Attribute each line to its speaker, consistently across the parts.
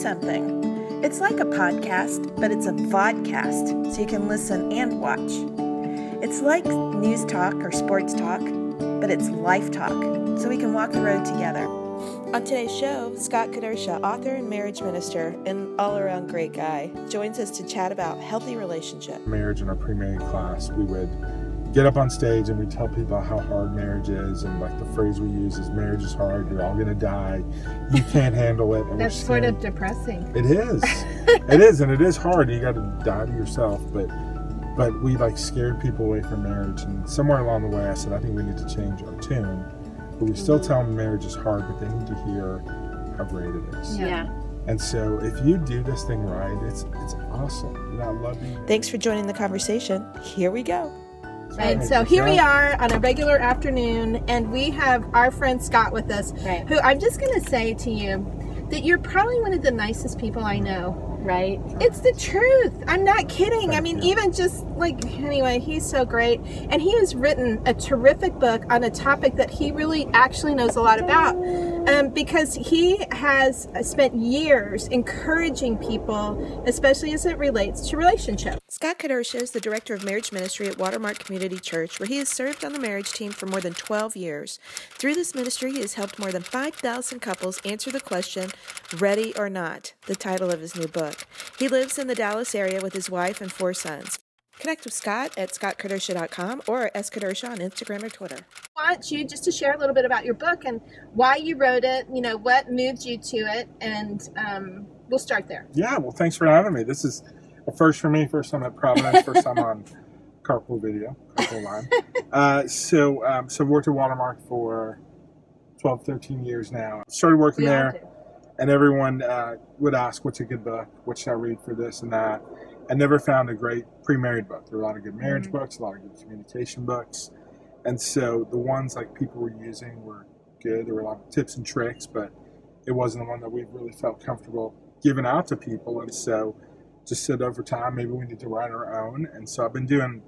Speaker 1: something. It's like a podcast, but it's a vodcast, so you can listen and watch. It's like news talk or sports talk, but it's life talk, so we can walk the road together. On today's show, Scott Kedersha, author and marriage minister and all around great guy, joins us to chat about healthy relationship.
Speaker 2: Marriage in our pre-married class, we would get up on stage and we tell people how hard marriage is and like the phrase we use is marriage is hard you're all gonna die you can't handle it
Speaker 3: and that's sort of depressing.
Speaker 2: It is. It is and it is hard you got to die to yourself but but we like scared people away from marriage and somewhere along the way i said i think we need to change our tune but we still mm-hmm. tell them marriage is hard but they need to hear how great it is.
Speaker 3: Yeah.
Speaker 2: And so if you do this thing right it's it's awesome you know, i love you
Speaker 1: thanks for joining the conversation. Here we go
Speaker 3: Right. So here we are on a regular afternoon, and we have our friend Scott with us.
Speaker 4: Right.
Speaker 3: Who I'm just going to say to you that you're probably one of the nicest people I know.
Speaker 4: Right.
Speaker 3: It's the truth. I'm not kidding. I mean, even just like, anyway, he's so great. And he has written a terrific book on a topic that he really actually knows a lot about um, because he has spent years encouraging people, especially as it relates to relationships.
Speaker 1: Scott Kedersha is the director of marriage ministry at Watermark Community Church, where he has served on the marriage team for more than 12 years. Through this ministry, he has helped more than 5,000 couples answer the question, Ready or Not, the title of his new book. He lives in the Dallas area with his wife and four sons. Connect with Scott at scottkedersha.com or skedersha on Instagram or Twitter.
Speaker 3: I want you just to share a little bit about your book and why you wrote it, you know, what moved you to it, and um, we'll start there.
Speaker 2: Yeah, well, thanks for having me. This is a first for me, first time at Providence, first time on Carpool Video, Carpool Line. Uh, so, um, so I've worked at Watermark for 12, 13 years now. Started working
Speaker 3: We
Speaker 2: there, and everyone uh, would ask, "What's a good book? What should I read for this and that?" I never found a great pre-married book. There are a lot of good marriage
Speaker 3: Mhm.
Speaker 2: books, a lot of good communication books, and so the ones like people were using were good. There were a lot of tips and tricks, but it wasn't the one that we really felt comfortable giving out to people. And so, just said over time, maybe we need to write our own. And so, I've been doing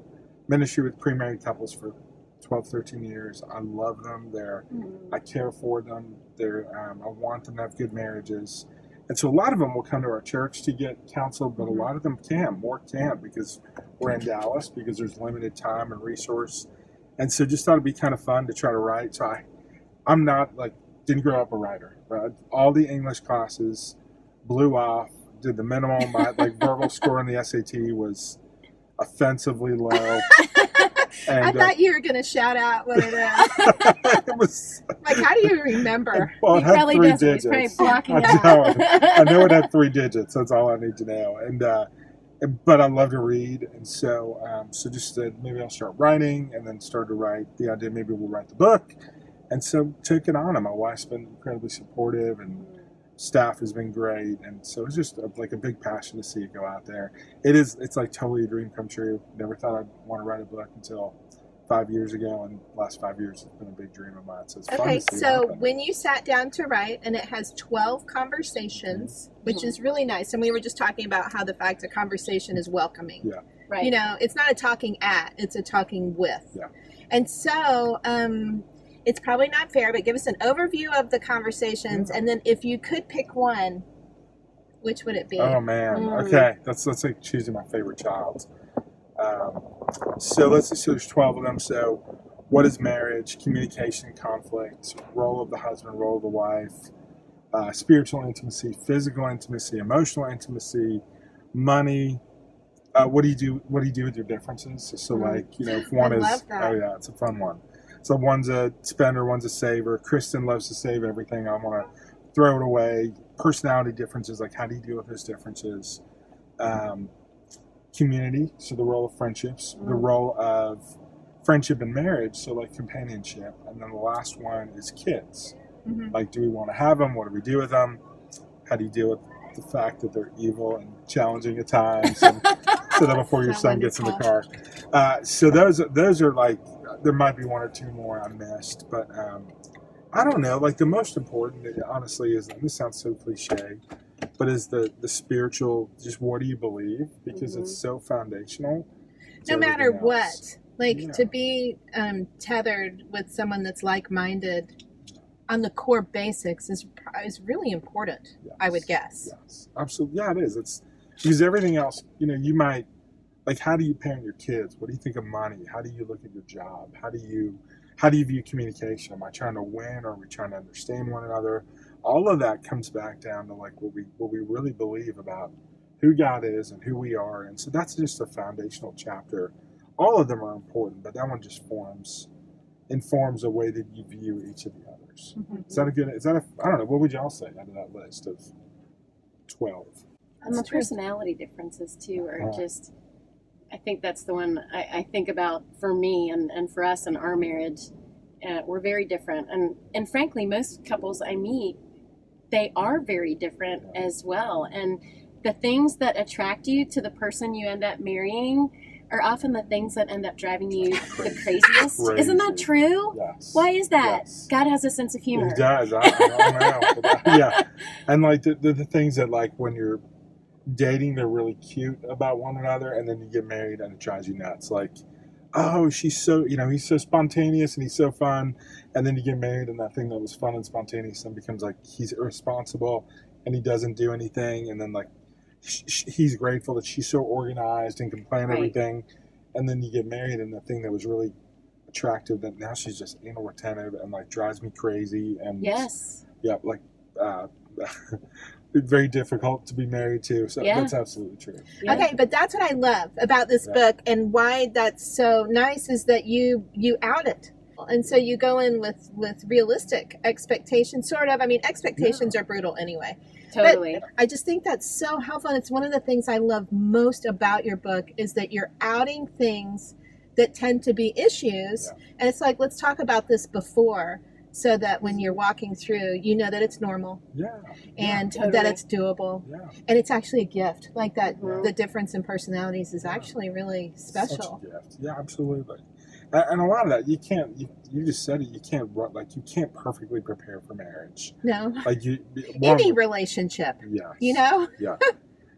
Speaker 2: ministry with pre-married couples for 12, 13 years. I love them. They're I care for them. They're, um, I want them to have good marriages. And so a lot of them will come to our church to get counsel, but a mm-hmm. lot of them can't. More can't because we're in Dallas because there's limited time and resource. And so just thought it'd be kind of fun to try to write. So I, I'm not like didn't grow up a writer. But all the English classes blew off. Did the minimum. My like verbal score on the SAT was offensively low.
Speaker 3: I
Speaker 2: And uh,
Speaker 3: thought you were going to shout out what it is.
Speaker 2: it was
Speaker 3: like, how do you remember?
Speaker 2: well, it
Speaker 4: he
Speaker 2: had
Speaker 4: probably
Speaker 2: three
Speaker 4: doesn't. He's
Speaker 2: digits.
Speaker 4: probably blocking
Speaker 2: I
Speaker 4: it
Speaker 2: know.
Speaker 4: out.
Speaker 2: I know it had three digits. That's all I need to know. And uh, but I love to read, and so um, so just said maybe I'll start writing, and then started to write the idea. Maybe we'll write the book, and so took it on. And my wife's been incredibly supportive, and staff has been great, and so it's just a, like a big passion to see it go out there. It is. It's like totally a dream come true. Never thought I'd want to write a book until five years ago, and last five years has been a big dream of mine. So it's fun
Speaker 3: Okay,
Speaker 2: to see
Speaker 3: so when you sat down to write, and it has 12 conversations, mm-hmm. which mm-hmm. is really nice. And we were just talking about how the fact that conversation is welcoming.
Speaker 2: Yeah.
Speaker 4: Right.
Speaker 3: You know, it's not a talking at, it's a talking with.
Speaker 2: Yeah.
Speaker 3: And so, um, it's probably not fair, but give us an overview of the conversations, and then if you could pick one, which would it be?
Speaker 2: Oh man.
Speaker 3: Mm.
Speaker 2: Okay, that's that's like choosing my favorite child. Um, so let's see. So there's twelve of them. So, what is marriage? Communication, conflict, role of the husband, role of the wife, uh, spiritual intimacy, physical intimacy, emotional intimacy, money. Uh, what do you do? What do you do with your differences? So,
Speaker 3: Mm.
Speaker 2: like you know, if one
Speaker 3: I
Speaker 2: is oh yeah, it's a fun one. So one's a spender, one's a saver. Kristen loves to save everything. I want to throw it away. Personality differences, like how do you deal with those differences? Um, community, so the role of friendships, the
Speaker 3: Mm.
Speaker 2: role of friendship and marriage, so like companionship, and then the last one is kids.
Speaker 3: Mhm.
Speaker 2: Like, do we want to have them? What do we do with them? How do you deal with the fact that they're evil and challenging at times? And so that before your son gets in the car. Uh, so those those are like there might be one or two more I missed, but um, I don't know. Like the most important, honestly, is and this sounds so cliche, but is the the spiritual. Just what do you believe? Because it's so foundational.
Speaker 3: no matter what like
Speaker 2: Yeah.
Speaker 3: to be um, tethered with someone that's like-minded on the core basics is is really important. I would guess.
Speaker 2: Yes, absolutely. Yeah, it is. It's because everything else, you know, you might like how do you parent your kids? What do you think of money? How do you look at your job? How do you how do you view communication? Am I trying to win or are we trying to understand one another? All of that comes back down to like what we what we really believe about who God is and who we are. And so that's just a foundational chapter. All of them are important, but that one just forms informs the way that you view each of the others.
Speaker 3: Mhm.
Speaker 2: Is that a good is that a I don't know, what would y'all say out of that list of twelve?
Speaker 4: And the personality differences too are
Speaker 2: Right.
Speaker 4: just I think that's the one I, I think about for me and, and for us in our marriage. Uh, we're very different. And and frankly most couples I meet, they are very different as well. And the things that attract you to the person you end up marrying are often the things that end up driving you the craziest. Isn't that true?
Speaker 2: Yes.
Speaker 4: Why is that?
Speaker 2: Yes.
Speaker 4: God has a sense of humor.
Speaker 2: It does. I, I don't know. Yeah, and like the, the the things that like when you're dating, they're really cute about one another, and then you get married and it drives you nuts. Like, oh, she's so you know he's so spontaneous and he's so fun, and then you get married and that thing that was fun and spontaneous then becomes like he's irresponsible and he doesn't do anything, and then like sh- sh- he's grateful that she's so organized and can plan
Speaker 4: Right.
Speaker 2: everything, and then you get married and the thing that was really attractive that now she's just anal retentive and like drives me crazy and
Speaker 4: Yes.
Speaker 2: yeah, like uh, very difficult to be married to. So
Speaker 4: Yeah.
Speaker 2: that's absolutely true.
Speaker 4: Yeah.
Speaker 3: Okay, but that's what I love about this
Speaker 2: Yeah.
Speaker 3: book and why that's so nice is that you you out it. And so you go in with with realistic expectations sort of. I mean, expectations are brutal anyway.
Speaker 4: Totally.
Speaker 3: I just think that's so helpful. And it's one of the things I love most about your book is that you're outing things that tend to be issues.
Speaker 2: Yeah.
Speaker 3: And it's like, let's talk about this before so that when you're walking through, you know that it's normal
Speaker 2: Yeah,
Speaker 3: and
Speaker 4: Totally.
Speaker 3: that it's doable.
Speaker 2: yeah.
Speaker 3: And it's actually a gift. Like that,
Speaker 4: Mhm.
Speaker 3: the difference in personalities is
Speaker 2: Yeah.
Speaker 3: actually really special.
Speaker 2: Such a gift. Yeah, absolutely. And, a lot of that you can't. You, you just said it. You can't like you can't perfectly prepare for marriage.
Speaker 3: No,
Speaker 2: Like you.
Speaker 3: any relationship,
Speaker 2: Yeah.
Speaker 3: you know?
Speaker 2: Yeah.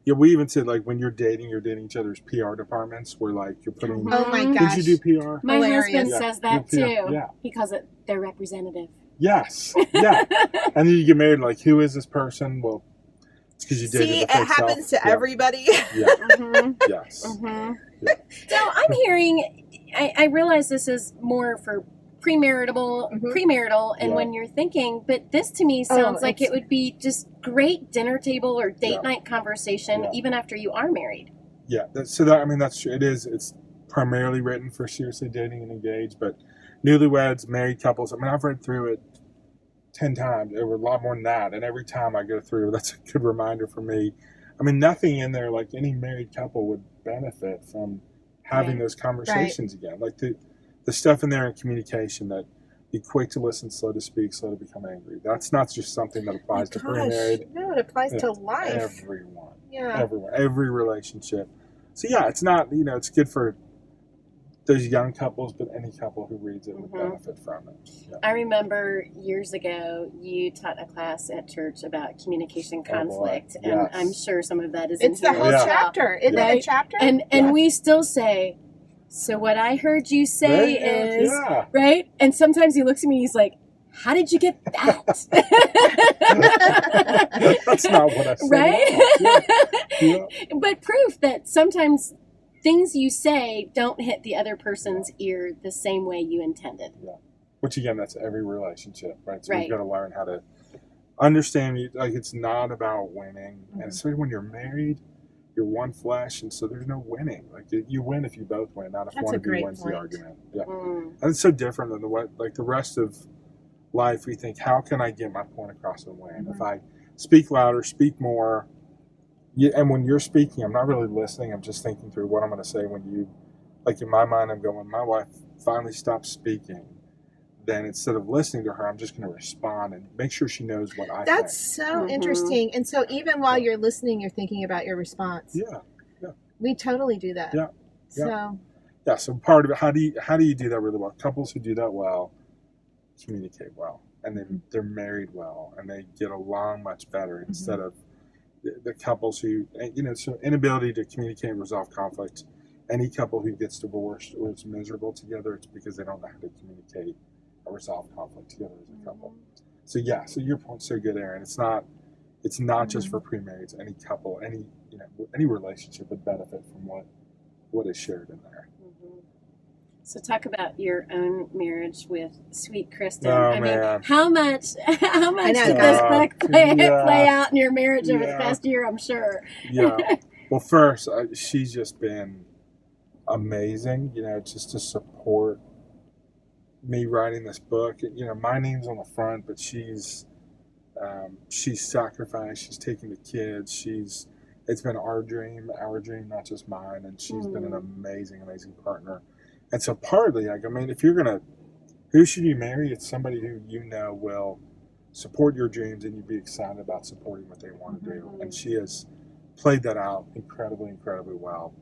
Speaker 2: Yeah, we even said like when you're dating, you're dating each other's PR departments. Where like you're putting.
Speaker 3: Oh my gosh.
Speaker 2: Did you do PR?
Speaker 4: My
Speaker 3: Hilarious.
Speaker 4: husband
Speaker 2: Yeah.
Speaker 4: says that
Speaker 2: Yeah,
Speaker 4: too.
Speaker 2: yeah.
Speaker 4: He calls it their representative.
Speaker 2: Yes. Yeah. and then you get married. Like, who is this person? Well, it's because you dated
Speaker 3: See, it happens
Speaker 2: self.
Speaker 3: to
Speaker 2: Yeah.
Speaker 3: everybody.
Speaker 2: Yeah.
Speaker 4: Mhm.
Speaker 2: Yes.
Speaker 4: Mhm.
Speaker 2: Yeah.
Speaker 4: So I'm hearing. I, I realize this is more for premarital,
Speaker 3: Mhm.
Speaker 4: premarital, and
Speaker 2: Yeah.
Speaker 4: when you're thinking, but this to me sounds like it would be just great dinner table or date
Speaker 2: Yeah.
Speaker 4: night conversation,
Speaker 2: Yeah.
Speaker 4: even after you are married.
Speaker 2: Yeah, so that I mean that's true. It is. It's primarily written for seriously dating and engaged, but newlyweds, married couples. I mean, I've read through it ten times. Were a lot more than that, and every time I go through, that's a good reminder for me. I mean, nothing in there like any married couple would benefit from having
Speaker 4: Right.
Speaker 2: those conversations again. Like the the stuff in there in communication that be quick to listen, slow to speak, slow to become angry. That's not just something that applies to
Speaker 3: Gosh,
Speaker 2: pre-married.
Speaker 3: no, it applies to life.
Speaker 2: Everyone
Speaker 3: yeah.
Speaker 2: everyone, every relationship. So yeah, it's not you know it's good for those young couples, but any couple who reads it would
Speaker 4: Mhm.
Speaker 2: benefit from it. Yeah.
Speaker 4: I remember years ago you taught a class at church about communication
Speaker 2: Oh, boy.
Speaker 4: conflict, and
Speaker 2: Yes.
Speaker 4: I'm sure some of that is
Speaker 3: It's
Speaker 4: in
Speaker 3: the
Speaker 4: here
Speaker 3: whole
Speaker 2: Yeah.
Speaker 3: chapter. Isn't
Speaker 2: Yeah.
Speaker 3: it a chapter?
Speaker 4: And and
Speaker 2: Yeah.
Speaker 4: we still say, so what I heard you say
Speaker 2: you
Speaker 4: is
Speaker 2: yeah.
Speaker 4: right. And sometimes he looks at me, he's like, "How did you get that?"
Speaker 2: That's not what I said.
Speaker 4: right?
Speaker 2: Yeah. Yeah.
Speaker 4: but proof that sometimes things you say don't hit the other person's ear the same way you intended. Yeah.
Speaker 2: Which again, that's every relationship, right? So
Speaker 4: Right.
Speaker 2: we've got to learn how to understand. you- Like it's not about winning,
Speaker 3: Mhm.
Speaker 2: and especially when you're married, you're one flesh, and so there's no winning. Like you- you win if you both win, not if
Speaker 3: That's
Speaker 2: one of you wins
Speaker 3: point.
Speaker 2: the argument. Yeah.
Speaker 4: Mm,
Speaker 2: And it's so different than the what like the rest of life. We think, how can I get my point across and win? If I speak louder, speak more, you, and when you're speaking, I'm not really listening. I'm just thinking through what I'm going to say. When you, like in my mind, I'm going, my wife finally stopped speaking. Then instead of listening to her, I'm just going to respond and make sure she knows what I
Speaker 3: That's so
Speaker 4: Mhm.
Speaker 3: interesting. And so even while you're listening, you're thinking about your response.
Speaker 2: think. Yeah,
Speaker 3: We totally do that.
Speaker 2: Yeah.
Speaker 3: So
Speaker 2: yeah. So part of it, how do you how do you do that really well? Couples who do that well communicate well, and then they're married well, and they get along much better instead of the, the couples who you know so inability to communicate and resolve conflict. Any couple who gets divorced or is miserable together, it's because they don't know how to communicate or resolve conflict together as a couple. so yeah, so your point's so good, Aaron. It's not it's not just for pre-marrieds. Any couple, any you know, any relationship would benefit from what what is shared in there.
Speaker 4: Mhm. So talk about your own marriage with sweet Kristen.
Speaker 2: Oh,
Speaker 4: I mean, how much how much did this
Speaker 2: God.
Speaker 4: book play,
Speaker 2: Yeah.
Speaker 4: play out in your marriage over the past year? I'm sure.
Speaker 2: Yeah. well, first, I, she's just been amazing. You know, just to support me writing this book. You know, my name's on the front, but she's um, she's sacrificed. She's taking the kids. She's it's been our dream, our dream, not just mine. And she's been an
Speaker 4: Mm.
Speaker 2: amazing, amazing partner. And so, partly, like, I mean, if you're gonna, who should you marry? It's somebody who you know will support your dreams and you'd be excited about supporting what they want to do.
Speaker 4: Mhm.
Speaker 2: And she has played that out incredibly, incredibly well.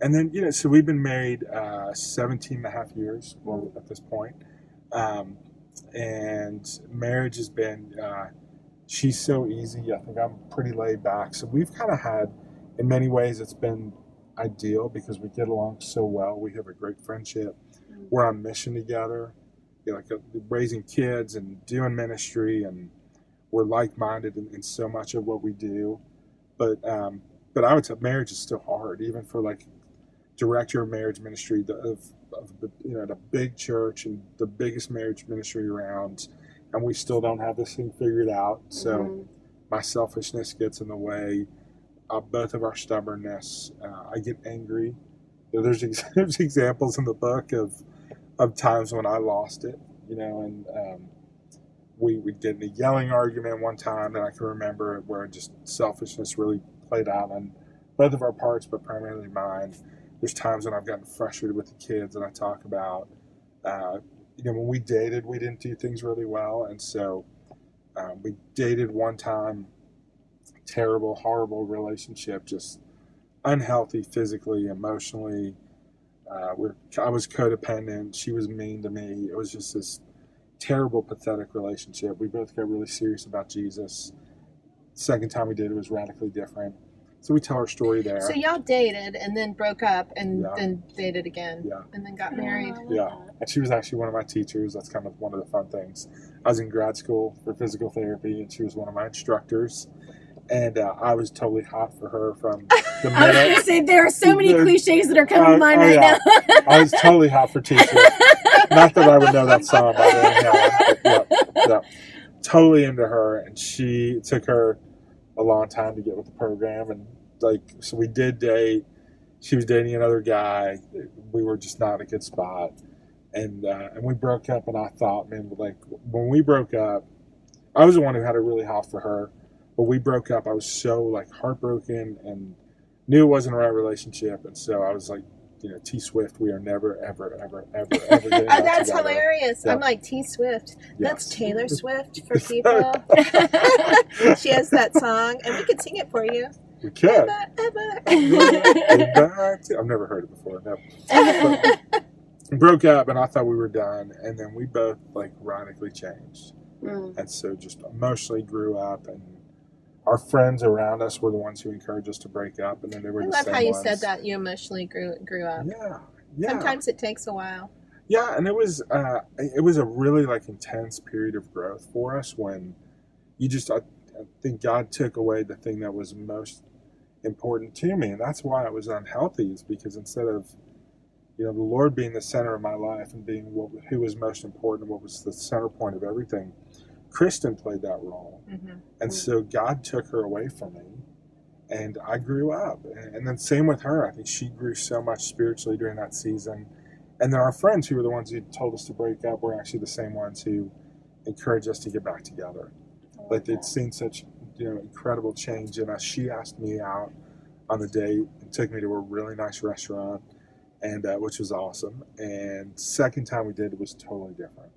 Speaker 2: And then, you know, so we've been married uh, 17 and a half years well, at this point. Um, and marriage has been, uh, she's so easy. I think I'm pretty laid back. So we've kind of had, in many ways, it's been ideal because we get along so well. We have a great friendship. We're on mission together, you know, like uh, raising kids and doing ministry, and we're like-minded in, in so much of what we do. But um, but I would say marriage is still hard, even for like director of marriage ministry of, of the you know the big church and the biggest marriage ministry around, and we still don't have this thing figured out. So
Speaker 4: Mhm.
Speaker 2: my selfishness gets in the way. Uh, both of our stubbornness. Uh, I get angry. You know, There's ex- there's examples in the book of of times when I lost it. You know, and um, we would get in a yelling argument one time that I can remember where just selfishness really played out on both of our parts, but primarily mine. There's times when I've gotten frustrated with the kids and I talk about. Uh, you know, when we dated, we didn't do things really well, and so um, we dated one time. Terrible, horrible relationship, just unhealthy physically, emotionally. Uh, we're, I was codependent. She was mean to me. It was just this terrible, pathetic relationship. We both got really serious about Jesus. Second time we did it was radically different. So we tell our story there.
Speaker 3: So y'all dated and then broke up and
Speaker 2: Yeah.
Speaker 3: then dated again
Speaker 2: Yeah.
Speaker 3: and then got married.
Speaker 4: Oh, I love
Speaker 2: Yeah. And she was actually one of my teachers. That's kind of one of the fun things. I was in grad school for physical therapy, and she was one of my instructors. And uh, I was totally hot for her from the minute.
Speaker 4: I was going to
Speaker 2: minute.
Speaker 4: say there are so many
Speaker 2: The-
Speaker 4: cliches that are coming to
Speaker 2: Uh,
Speaker 4: mind
Speaker 2: oh,
Speaker 4: right
Speaker 2: yeah.
Speaker 4: now.
Speaker 2: I was totally hot for teachers. Not that I would know that song by then. No, but yeah, yeah. Totally into her, and she took her a long time to get with the program, and like so we did date. She was dating another guy. We were just not in a good spot, and uh, and we broke up. And I thought, man, like when we broke up, I was the one who had it really hot for her, but we broke up. I was so like heartbroken and knew it wasn't the right relationship, and so I was like, you know, T Swift, we are never, ever, ever, ever, ever getting
Speaker 3: Oh, that's
Speaker 2: together.
Speaker 3: hilarious.
Speaker 2: Yeah.
Speaker 3: I'm like T Swift. That's
Speaker 2: Yes.
Speaker 3: Taylor Swift for people. she has that song, and we could sing it for you.
Speaker 2: We could.
Speaker 3: Ever, ever.
Speaker 2: I've never heard it before. But broke up, and I thought we were done, and then we both like radically changed,
Speaker 4: Mm.
Speaker 2: and so just emotionally grew up, and our friends around us were the ones who encouraged us to break up, and then they were
Speaker 3: I
Speaker 2: the
Speaker 3: love how you
Speaker 2: ones.
Speaker 3: said that you emotionally grew grew up.
Speaker 2: Yeah, yeah.
Speaker 3: Sometimes it takes a while.
Speaker 2: Yeah, and it was uh, it was a really like intense period of growth for us when you just I, I think God took away the thing that was most important to me, and that's why it was unhealthy. Is because instead of you know the Lord being the center of my life and being what who was most important, and what was the center point of everything, Kristen played that role,
Speaker 3: Mm-hmm.
Speaker 2: and so God took her away from me, and I grew up. And, and then same with her. I think she grew so much spiritually during that season. And then our friends who were the ones who told us to break up were actually the same ones who encouraged us to get back together. Like they'd seen such you know incredible change in us. She asked me out on the date and took me to a really nice restaurant, and uh, which was awesome. And second time we did it was totally different.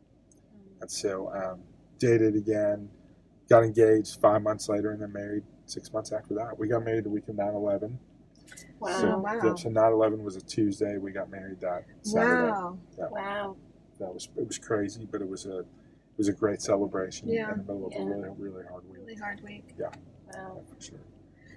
Speaker 2: And so um, dated again, got engaged five months later, and then married six months after that. We got married the week of 9-11.
Speaker 4: Wow.
Speaker 2: So,
Speaker 3: wow.
Speaker 2: so 9-11 was a Tuesday. We got married that Saturday.
Speaker 3: Wow.
Speaker 4: Wow.
Speaker 2: That was it was crazy, but it was a was a great celebration
Speaker 3: Yeah.
Speaker 2: in the middle of
Speaker 4: Yeah.
Speaker 2: a really really hard week.
Speaker 3: Really hard week.
Speaker 4: Wow.
Speaker 2: Yeah, for sure.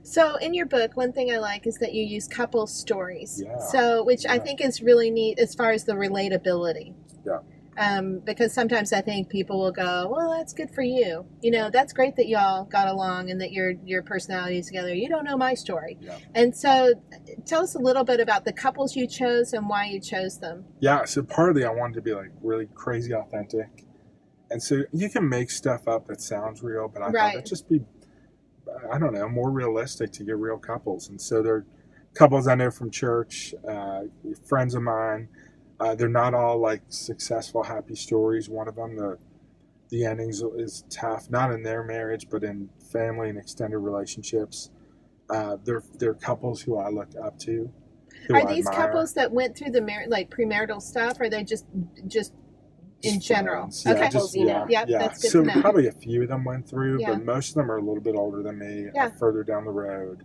Speaker 3: So in your book, one thing I like is that you use couple stories.
Speaker 2: Yeah.
Speaker 3: So which I think is really neat as far as the relatability.
Speaker 2: Yeah.
Speaker 3: Um, because sometimes I think people will go, well, that's good for you. You know, that's great that y'all got along and that your your personalities together. You don't know my story.
Speaker 2: Yeah.
Speaker 3: And so, tell us a little bit about the couples you chose and why you chose them.
Speaker 2: Yeah, so partly I wanted to be like really crazy authentic. And so you can make stuff up that sounds real, but I
Speaker 3: Right.
Speaker 2: thought it'd just be, I don't know, more realistic to get real couples. And so they're couples I know from church, uh, friends of mine. Uh, they're not all like successful, happy stories. One of them, the the endings is tough, not in their marriage, but in family and extended relationships. Uh, they're they're couples who I look up to.
Speaker 3: Are
Speaker 2: I
Speaker 3: these
Speaker 2: admire.
Speaker 3: couples that went through the mar- like premarital stuff? Or are they just just in general?
Speaker 2: Yeah,
Speaker 3: Okay.
Speaker 2: just, yeah,
Speaker 3: Yep,
Speaker 2: yeah.
Speaker 3: that's good
Speaker 2: so probably a few of them went through,
Speaker 3: Yeah.
Speaker 2: but most of them are a little bit older than me, uh,
Speaker 3: Yeah.
Speaker 2: further down the road.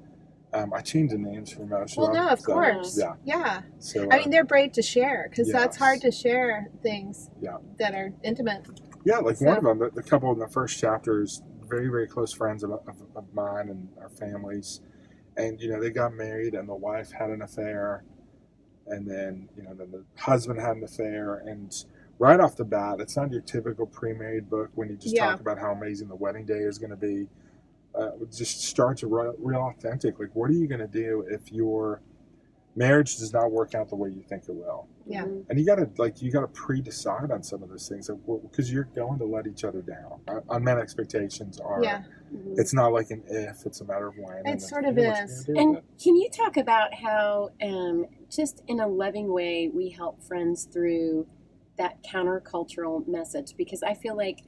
Speaker 2: Um, I changed the names for most
Speaker 3: Well,
Speaker 2: of them.
Speaker 3: Well no, of
Speaker 2: so,
Speaker 3: course.
Speaker 2: Yeah.
Speaker 3: Yeah.
Speaker 2: So
Speaker 3: I
Speaker 2: uh,
Speaker 3: mean, they're brave to share because that's hard to share things
Speaker 2: Yeah.
Speaker 3: that are intimate.
Speaker 2: yeah, like
Speaker 3: so-
Speaker 2: one of them, the, the couple in the first chapter is very, very close friends of, of, of mine and our families, and you know they got married, and the wife had an affair, and then you know then the husband had an affair, and right off the bat, it's not your typical pre-married book when you just
Speaker 3: Yeah.
Speaker 2: talk about how amazing the wedding day is going to be. Uh, it just starts real, real authentic. Like, what are you going to do if your marriage does not work out the way you think it will?
Speaker 3: Yeah.
Speaker 4: Mhm.
Speaker 2: And you got to like you got to pre-decide on some of those things because you're going to let each other down. Uh, Unmet expectations are.
Speaker 3: Yeah.
Speaker 4: Mhm.
Speaker 2: It's not like an if; it's a matter of when.
Speaker 3: It
Speaker 2: and
Speaker 3: sort of
Speaker 2: know what you're
Speaker 3: is.
Speaker 4: And can you talk about how, um, just in a loving way, we help friends through that countercultural message? Because I feel like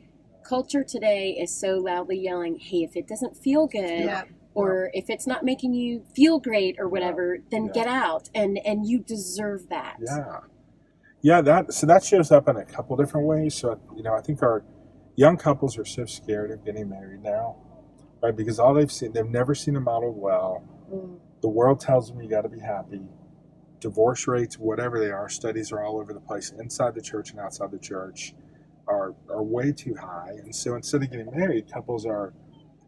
Speaker 4: culture today is so loudly yelling, "Hey, if it doesn't feel good,
Speaker 3: Yeah.
Speaker 4: or if it's not making you feel great, or whatever, then
Speaker 2: Yeah.
Speaker 4: get out, and and you deserve that."
Speaker 2: Yeah, yeah. That so that shows up in a couple different ways. So you know, I think our young couples are so scared of getting married now, right? Because all they've seen, they've never seen a model well.
Speaker 4: Mm.
Speaker 2: The world tells them you got to be happy. Divorce rates, whatever they are, studies are all over the place, inside the church and outside the church, are are way too high. And so instead of getting married, couples are,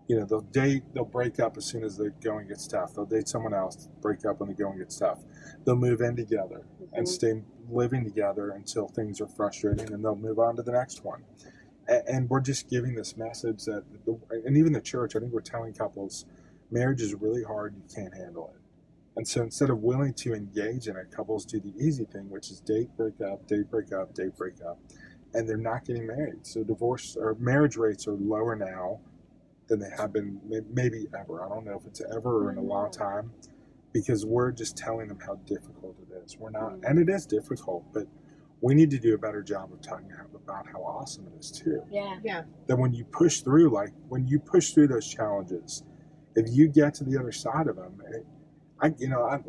Speaker 2: you know, they'll date, they'll break up as soon as the going gets tough. They'll date someone else, break up when the going gets tough. They'll move in together and
Speaker 4: Mhm.
Speaker 2: stay living together until things are frustrating, and they'll move on to the next one. And, and we're just giving this message that, the, and even the church, I think we're telling couples, marriage is really hard. You can't handle it. And so instead of willing to engage in it, couples do the easy thing, which is date, break up, date, break up, date, break up, and they're not getting married. So divorce or marriage rates are lower now than they have been maybe ever. I don't know if it's ever or in a long time, because we're just telling them how difficult it is. We're not, mm. and it is difficult, but we need to do a better job of talking about how awesome it is too
Speaker 4: Yeah. Yeah.
Speaker 2: that when you push through, like when you push through those challenges, if you get to the other side of them, it, I, you know, I,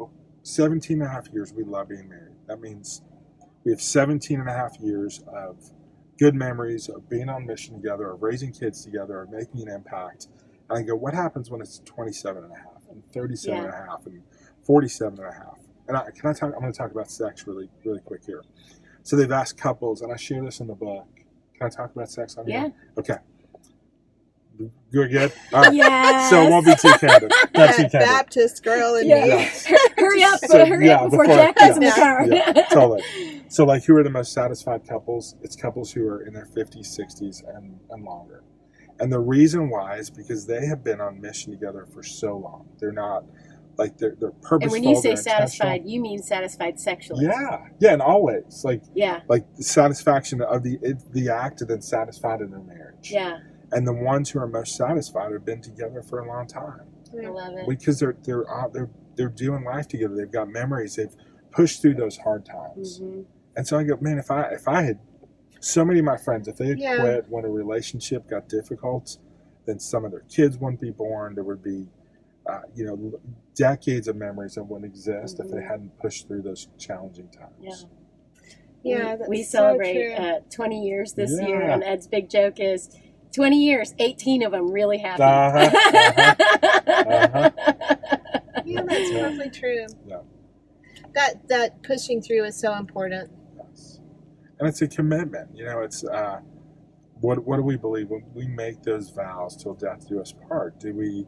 Speaker 2: 17 and a half years, we love being married. That means we have 17 and a half years of good memories of being on mission together, of raising kids together, of making an impact. And I go, what happens when it's 27 and a half and 37 and a half and 47 and a half? And I, can I talk, I'm going to talk about sex really, really quick here. So they've asked couples, and I share this in the book. Can I talk about sex on here?
Speaker 4: Yeah.
Speaker 2: Okay. You're good? All right.
Speaker 4: Yes.
Speaker 2: So it won't be too candid. Not too
Speaker 3: That
Speaker 2: candid.
Speaker 3: Baptist girl in
Speaker 4: Yeah.
Speaker 3: me.
Speaker 2: Yes.
Speaker 4: hurry up!
Speaker 2: So,
Speaker 4: hurry
Speaker 2: yeah,
Speaker 4: up before,
Speaker 2: before-
Speaker 4: Jack gets in the car.
Speaker 2: yeah, totally. So, like, who are the most satisfied couples? It's couples who are in their 50s, 60s, and, and longer. And the reason why is because they have been on mission together for so long. They're not, like, they're, they're purposeful.
Speaker 4: And when you say satisfied, you mean satisfied sexually.
Speaker 2: Yeah. Yeah, and always. Like,
Speaker 4: Yeah.
Speaker 2: like the satisfaction of the it, the act and then satisfied in their marriage.
Speaker 4: Yeah.
Speaker 2: And the ones who are most satisfied have been together for a long time.
Speaker 4: I love it.
Speaker 2: because they're they're uh, they're they're doing life together. They've got memories. They've pushed through those hard times.
Speaker 4: hmm
Speaker 2: And so I go, man, if I if I had so many of my friends, if they had
Speaker 3: Yeah.
Speaker 2: quit when a relationship got difficult, then some of their kids wouldn't be born. There would be, uh, you know, decades of memories that wouldn't exist if they
Speaker 4: Mhm.
Speaker 2: hadn't pushed through those challenging times.
Speaker 4: Yeah.
Speaker 3: Yeah,
Speaker 4: we,
Speaker 3: that's
Speaker 4: we
Speaker 3: so
Speaker 4: celebrate
Speaker 3: true.
Speaker 4: uh, 20 years this
Speaker 2: Yeah.
Speaker 4: year, and Ed's big joke is 20 years, 18 of them really happy.
Speaker 2: Uh-huh, Uh-huh.
Speaker 3: Yeah, that's
Speaker 2: Yeah.
Speaker 3: probably true.
Speaker 2: Yeah.
Speaker 3: That that pushing through is so important.
Speaker 2: Yes. And it's a commitment. You know, it's uh, what what do we believe when we make those vows till death do us part? Do we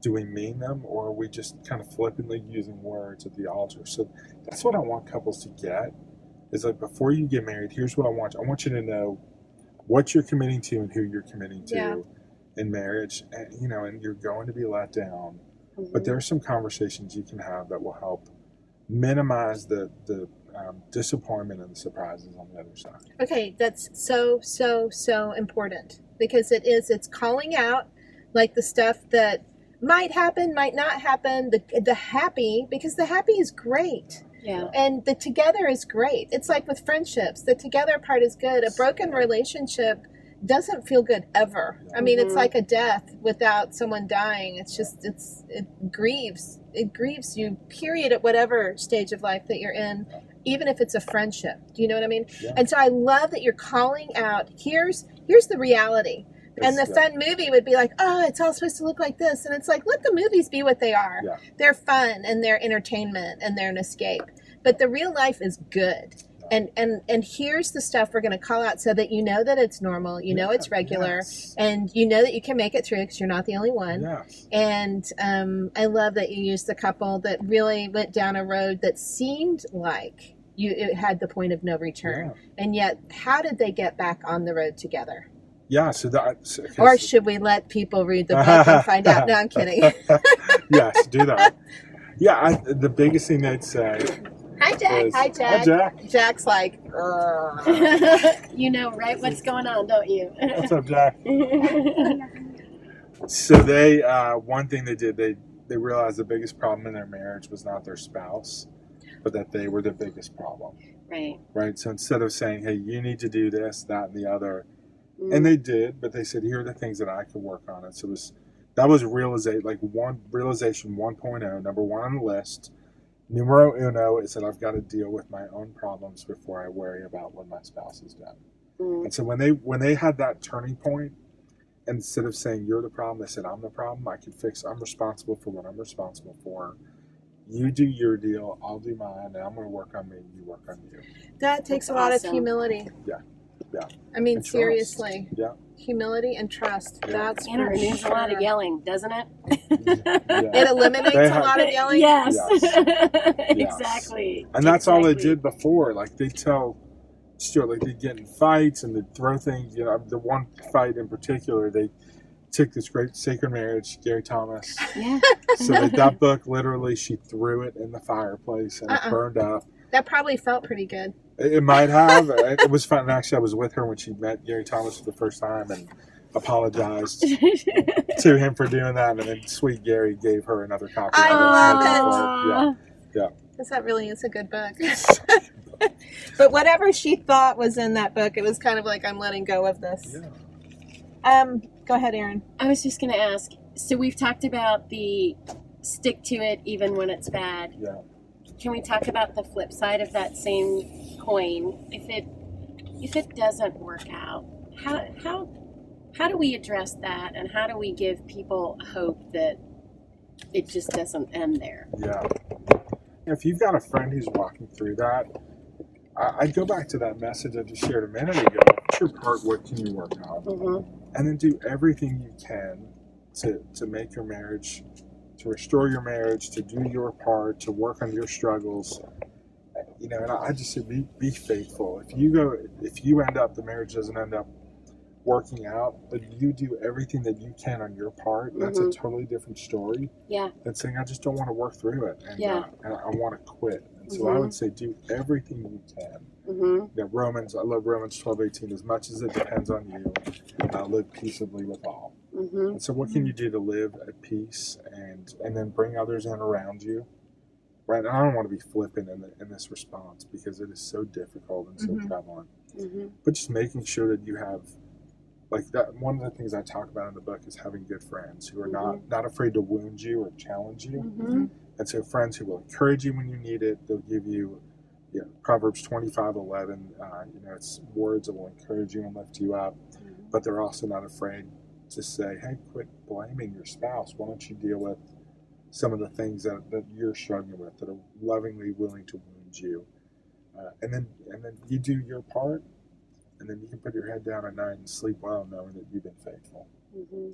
Speaker 2: do we mean them or are we just kind of flippantly using words at the altar? So that's what I want couples to get. is like before you get married, here's what I want. I want you to know what you're committing to and who you're committing to
Speaker 3: Yeah.
Speaker 2: in marriage. And you know, and you're going to be let down.
Speaker 4: Mhm.
Speaker 2: But there are some conversations you can have that will help minimize the the um, disappointment and the surprises on the other side.
Speaker 3: Okay, that's so so so important because it is it's calling out like the stuff that might happen, might not happen, the the happy because the happy is great
Speaker 4: yeah.
Speaker 3: and the together is great. It's like with friendships, the together part is good. A broken relationship doesn't feel good ever. I mean, it's
Speaker 4: Mhm.
Speaker 3: like a death without someone dying. It's just it's it grieves. It grieves you period at whatever stage of life that you're in, even if it's a friendship. Do you know what I mean?
Speaker 2: Yeah.
Speaker 3: And so I love that you're calling out here's here's the reality. And the fun movie would be like, oh, it's all supposed to look like this. And it's like, let the movies be what they are.
Speaker 2: Yeah.
Speaker 3: They're fun and they're entertainment and they're an escape. But the real life is good. And and and here's the stuff we're going to call out so that you know that it's normal, you know it's regular,
Speaker 2: yes,
Speaker 3: and you know that you can make it through because you're not the only one.
Speaker 2: yes.
Speaker 3: And um, I love that you used the couple that really went down a road that seemed like you it had the point of no return.
Speaker 2: Yeah.
Speaker 3: And yet, how did they get back on the road together?
Speaker 2: Yeah, so that. So, okay,
Speaker 3: Or should we let people read the book and find out? No, I'm kidding.
Speaker 2: yes, do that. Yeah, I, the biggest thing they'd say
Speaker 3: Hi, Jack.
Speaker 2: is,
Speaker 3: Hi, Jack.
Speaker 2: Hi, Jack.
Speaker 3: Jack's like,
Speaker 4: you know right what's going on, don't you?
Speaker 2: What's up, Jack? So they, uh, one thing they did, they they realized the biggest problem in their marriage was not their spouse, but that they were the biggest problem.
Speaker 4: right.
Speaker 2: Right. So instead of saying, "Hey, you need to do this, that, and the other,"
Speaker 4: Mm.
Speaker 2: and they did, but they said, "Here are the things that I can work on." And so it was that was realization, like one realization 1.0, number one on the list. Numero uno is that I've got to deal with my own problems before I worry about what my spouse has done.
Speaker 4: Mm.
Speaker 2: And so when they when they had that turning point, instead of saying you're the problem, they said I'm the problem. I can fix. I'm responsible for what I'm responsible for. You do your deal. I'll do mine. And I'm going to work on me. You work on you.
Speaker 3: that takes
Speaker 4: That's
Speaker 3: a lot
Speaker 4: awesome.
Speaker 3: of humility.
Speaker 2: Yeah. Yeah.
Speaker 3: I mean,
Speaker 2: And trust.
Speaker 3: seriously.
Speaker 2: Yeah.
Speaker 3: Humility and trust.
Speaker 2: Yeah.
Speaker 3: That's
Speaker 4: And it
Speaker 3: for
Speaker 4: removes a lot of
Speaker 3: sure.
Speaker 4: yelling, doesn't it?
Speaker 2: Yeah.
Speaker 3: It eliminates
Speaker 2: They
Speaker 3: a
Speaker 2: have-
Speaker 3: lot of yelling.
Speaker 4: Yes.
Speaker 2: Yes.
Speaker 4: exactly.
Speaker 2: And that's all they
Speaker 4: Exactly.
Speaker 2: did before. Like they tell Stuart, like they get in fights and they throw things. You know, the one fight in particular, they took this great sacred marriage, Gary Thomas.
Speaker 4: Yeah.
Speaker 2: So that, that book, literally, she threw it in the fireplace and
Speaker 3: Uh-uh.
Speaker 2: it burned up.
Speaker 3: That probably felt pretty good.
Speaker 2: It, it might have. it it was fun. Actually, I was with her when she met Gary Thomas for the first time and apologized to him for doing that. And then sweet Gary gave her another copy.
Speaker 3: I
Speaker 2: of
Speaker 3: love
Speaker 2: Smoking Float.
Speaker 3: Because that really is a good book. But whatever she thought was in that book, it was kind of like, I'm letting go of this.
Speaker 2: yeah.
Speaker 3: Um, go ahead, Aaron.
Speaker 4: I was just going to ask. So we've talked about the stick to it even when it's bad.
Speaker 2: Yeah.
Speaker 4: Can we talk about the flip side of that same coin? If it if it doesn't work out, how how how do we address that and how do we give people hope that it just doesn't end there?
Speaker 2: Yeah. If you've got a friend who's walking through that, I, I'd go back to that message I just shared a minute ago. What's your part? What can you work on?
Speaker 4: Mm-hmm.
Speaker 2: And then do everything you can to, to make your marriage, to restore your marriage, to do your part, to work on your struggles. You know, and I I just say be, be faithful. If you go, if you end up, the marriage doesn't end up working out, but you do everything that you can on your part, that's a
Speaker 4: Mhm.
Speaker 2: totally different story
Speaker 4: Yeah.
Speaker 2: than saying I just don't want to work through it and,
Speaker 4: Yeah.
Speaker 2: uh, and I want to quit. And so I
Speaker 4: Mhm.
Speaker 2: would say do everything you can.
Speaker 4: Mm-hmm.
Speaker 2: Know, Romans, I love Romans twelve eighteen. As much as it depends on you, uh, live peaceably with all.
Speaker 4: Mm-hmm.
Speaker 2: And so, what can you do to live at peace and and then bring others in around you? Right. And I don't want to be flippant in, the, in this response because it is so difficult and so
Speaker 3: Mhm.
Speaker 2: prevalent.
Speaker 4: Mm-hmm.
Speaker 2: But just making sure that you have, like that. One of the things I talk about in the book is having good friends who are not not afraid to wound you or challenge you.
Speaker 4: Mm-hmm.
Speaker 2: And so friends who will encourage you when you need it, they'll give you, you know, Proverbs 25, 11, uh, you know, it's words that will encourage you and lift you up, but they're also not afraid to say, hey, quit blaming your spouse. Why don't you deal with some of the things that, that you're struggling with that are lovingly willing to wound you? Uh, and then and then you do your part, and then you can put your head down at night and sleep well knowing that you've been faithful.
Speaker 4: Mm-hmm.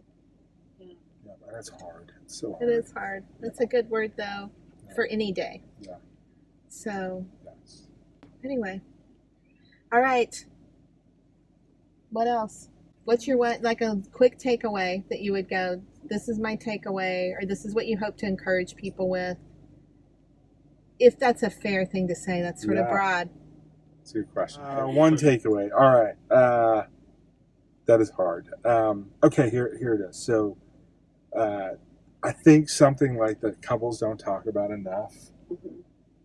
Speaker 2: Yeah, and it's hard. It's so hard.
Speaker 3: It is hard. That's a good word, though, for any day.
Speaker 2: Yeah.
Speaker 3: So. Anyway, All right. What else? What's your what like a quick takeaway that you would go, this is my takeaway, or this is what you hope to encourage people with? If that's a fair thing to say, that's sort of broad.
Speaker 2: It's a good question. Uh, one takeaway. All right. Uh, that is hard. Um, okay, here here it is. So, uh, I think something like that couples don't talk about enough
Speaker 4: Mhm.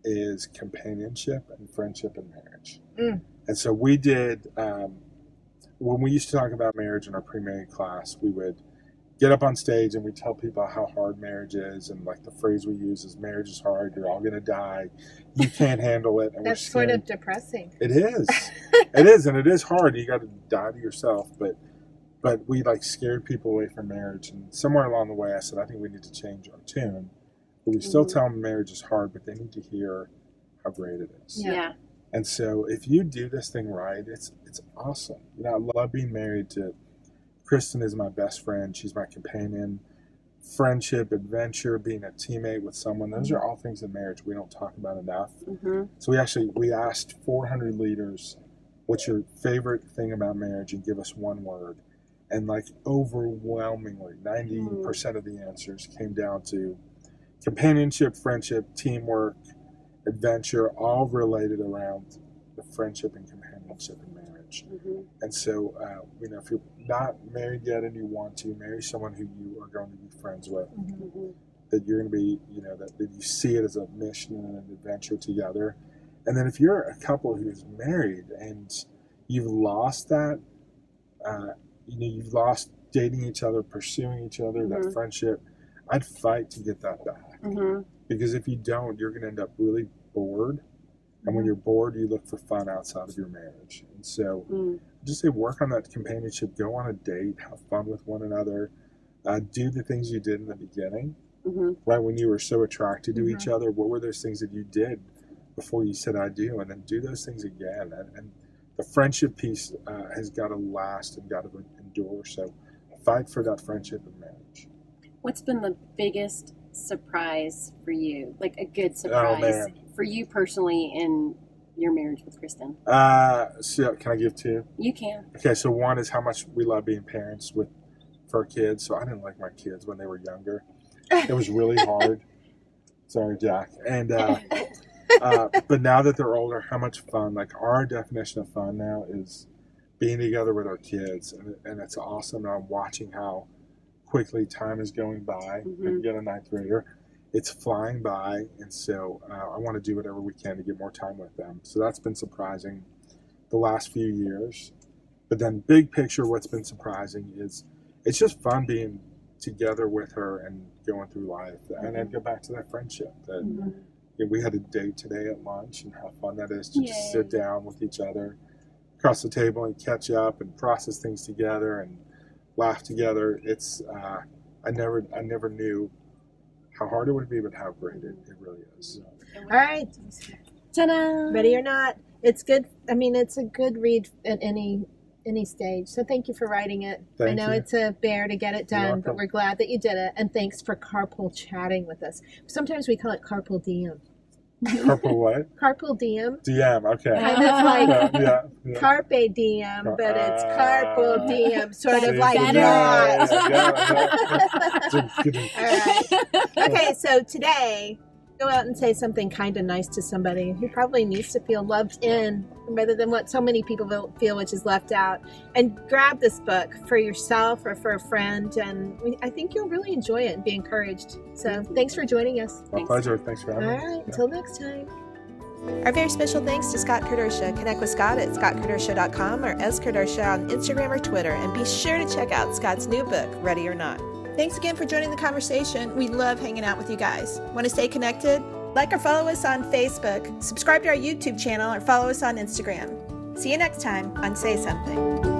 Speaker 2: Is companionship and friendship and marriage.
Speaker 3: Mm.
Speaker 2: And so we did. Um, when we used to talk about marriage in our pre-married class, we would get up on stage and we tell people how hard marriage is, and like the phrase we use is "marriage is hard. You're all gonna die. You can't handle it." And
Speaker 3: That's sort of depressing.
Speaker 2: It is. it is, and it is hard. You got to die to yourself, but but we like scared people away from marriage. And somewhere along the way, I said, I think we need to change our tune. But we still tell them marriage is hard, but they need to hear how great it is.
Speaker 3: Yeah.
Speaker 4: yeah.
Speaker 2: And so, if you do this thing right, it's it's awesome. You know, I love being married to Kristen. Is my best friend. She's my companion. Friendship, adventure, being a teammate with someone. Those are all things in marriage we don't talk about enough.
Speaker 4: hmm
Speaker 2: So we actually we asked 400 leaders, "What's your favorite thing about marriage?" and give us one word, and like overwhelmingly, 90 percent of the answers came down to companionship, friendship, teamwork, adventure, all related around the friendship and companionship in marriage.
Speaker 4: hmm
Speaker 2: And so, uh, you know, if you're not married yet and you want to marry someone who you are going to be friends with,
Speaker 4: hmm
Speaker 2: that you're going to be, you know, that, that you see it as a mission and an adventure together. And then if you're a couple who's married and you've lost that, uh, you know, you've lost dating each other, pursuing each other, that
Speaker 4: Mhm.
Speaker 2: friendship, I'd fight to get that back.
Speaker 4: Hmm
Speaker 2: Because if you don't, you're going to end up really bored. And when you're bored, you look for fun outside of your marriage. And so
Speaker 4: mm.
Speaker 2: just say work on that companionship, go on a date, have fun with one another, uh, do the things you did in the beginning.
Speaker 4: Hmm
Speaker 2: right when you were so attracted to
Speaker 3: Mhm.
Speaker 2: each other what were those things that you did before you said i do and then do those things again? And, and the friendship piece uh, has got to last and got to endure. So fight for that friendship in marriage.
Speaker 4: What's been the biggest surprise for you? Like a good
Speaker 2: Oh,
Speaker 4: surprise
Speaker 2: man.
Speaker 4: for you personally in your marriage with Kristen?
Speaker 2: uh, so can i give two
Speaker 4: You can.
Speaker 2: okay so one is how much we love being parents with for our kids so i didn't like my kids when they were younger it was really hard sorry jack and uh, uh, but now that they're older, how much fun! Like our definition of fun now is being together with our kids, and, and it's awesome. And I'm watching how quickly time is going by.
Speaker 4: Mhm.
Speaker 2: And get a ninth grader, it's flying by, and so uh, I want to do whatever we can to get more time with them. So that's been surprising the last few years. But then, big picture, what's been surprising is it's just fun being together with her and going through life. And I'd go back to that friendship that
Speaker 4: Mhm.
Speaker 2: yeah, we had a date today at lunch and how fun that is to just sit down with each other across the table and catch up and process things together and laugh together it's uh, i never i never knew how hard it would be but how great it, it really is
Speaker 3: All right.
Speaker 4: Ta-da!
Speaker 3: Ready or not, it's good. I mean, it's a good read at any any stage. So thank you for writing it. I know
Speaker 2: you.
Speaker 3: it's a bear to get it done, but we're glad that you did it. And thanks for carpool chatting with us. Sometimes we call it carpool diem.
Speaker 2: Purple what
Speaker 3: Carpool diem,
Speaker 2: dm okay
Speaker 3: kind of like
Speaker 2: yeah, yeah, yeah.
Speaker 3: carpe diem, but it's
Speaker 2: Ah.
Speaker 3: carpool diem, sort of like that.
Speaker 2: yeah, It's a good-
Speaker 3: All right. Okay, so today, go out and say something kind of nice to somebody who probably needs to feel loved in rather than what so many people feel, which is left out. And grab this book for yourself or for a friend, and I think you'll really enjoy it and be encouraged. So, thanks for joining us.
Speaker 2: my pleasure thanks for having me
Speaker 3: right, until next time.
Speaker 1: Our very special thanks to Scott Kedersha. Connect with Scott at scottkedersha.com or skedersha on Instagram or Twitter. And be sure to check out Scott's new book, Ready or Not. Thanks again for joining the conversation. We love hanging out with you guys. Want to stay connected? Like or follow us on Facebook, subscribe to our YouTube channel, or follow us on Instagram. See you next time on Say Something.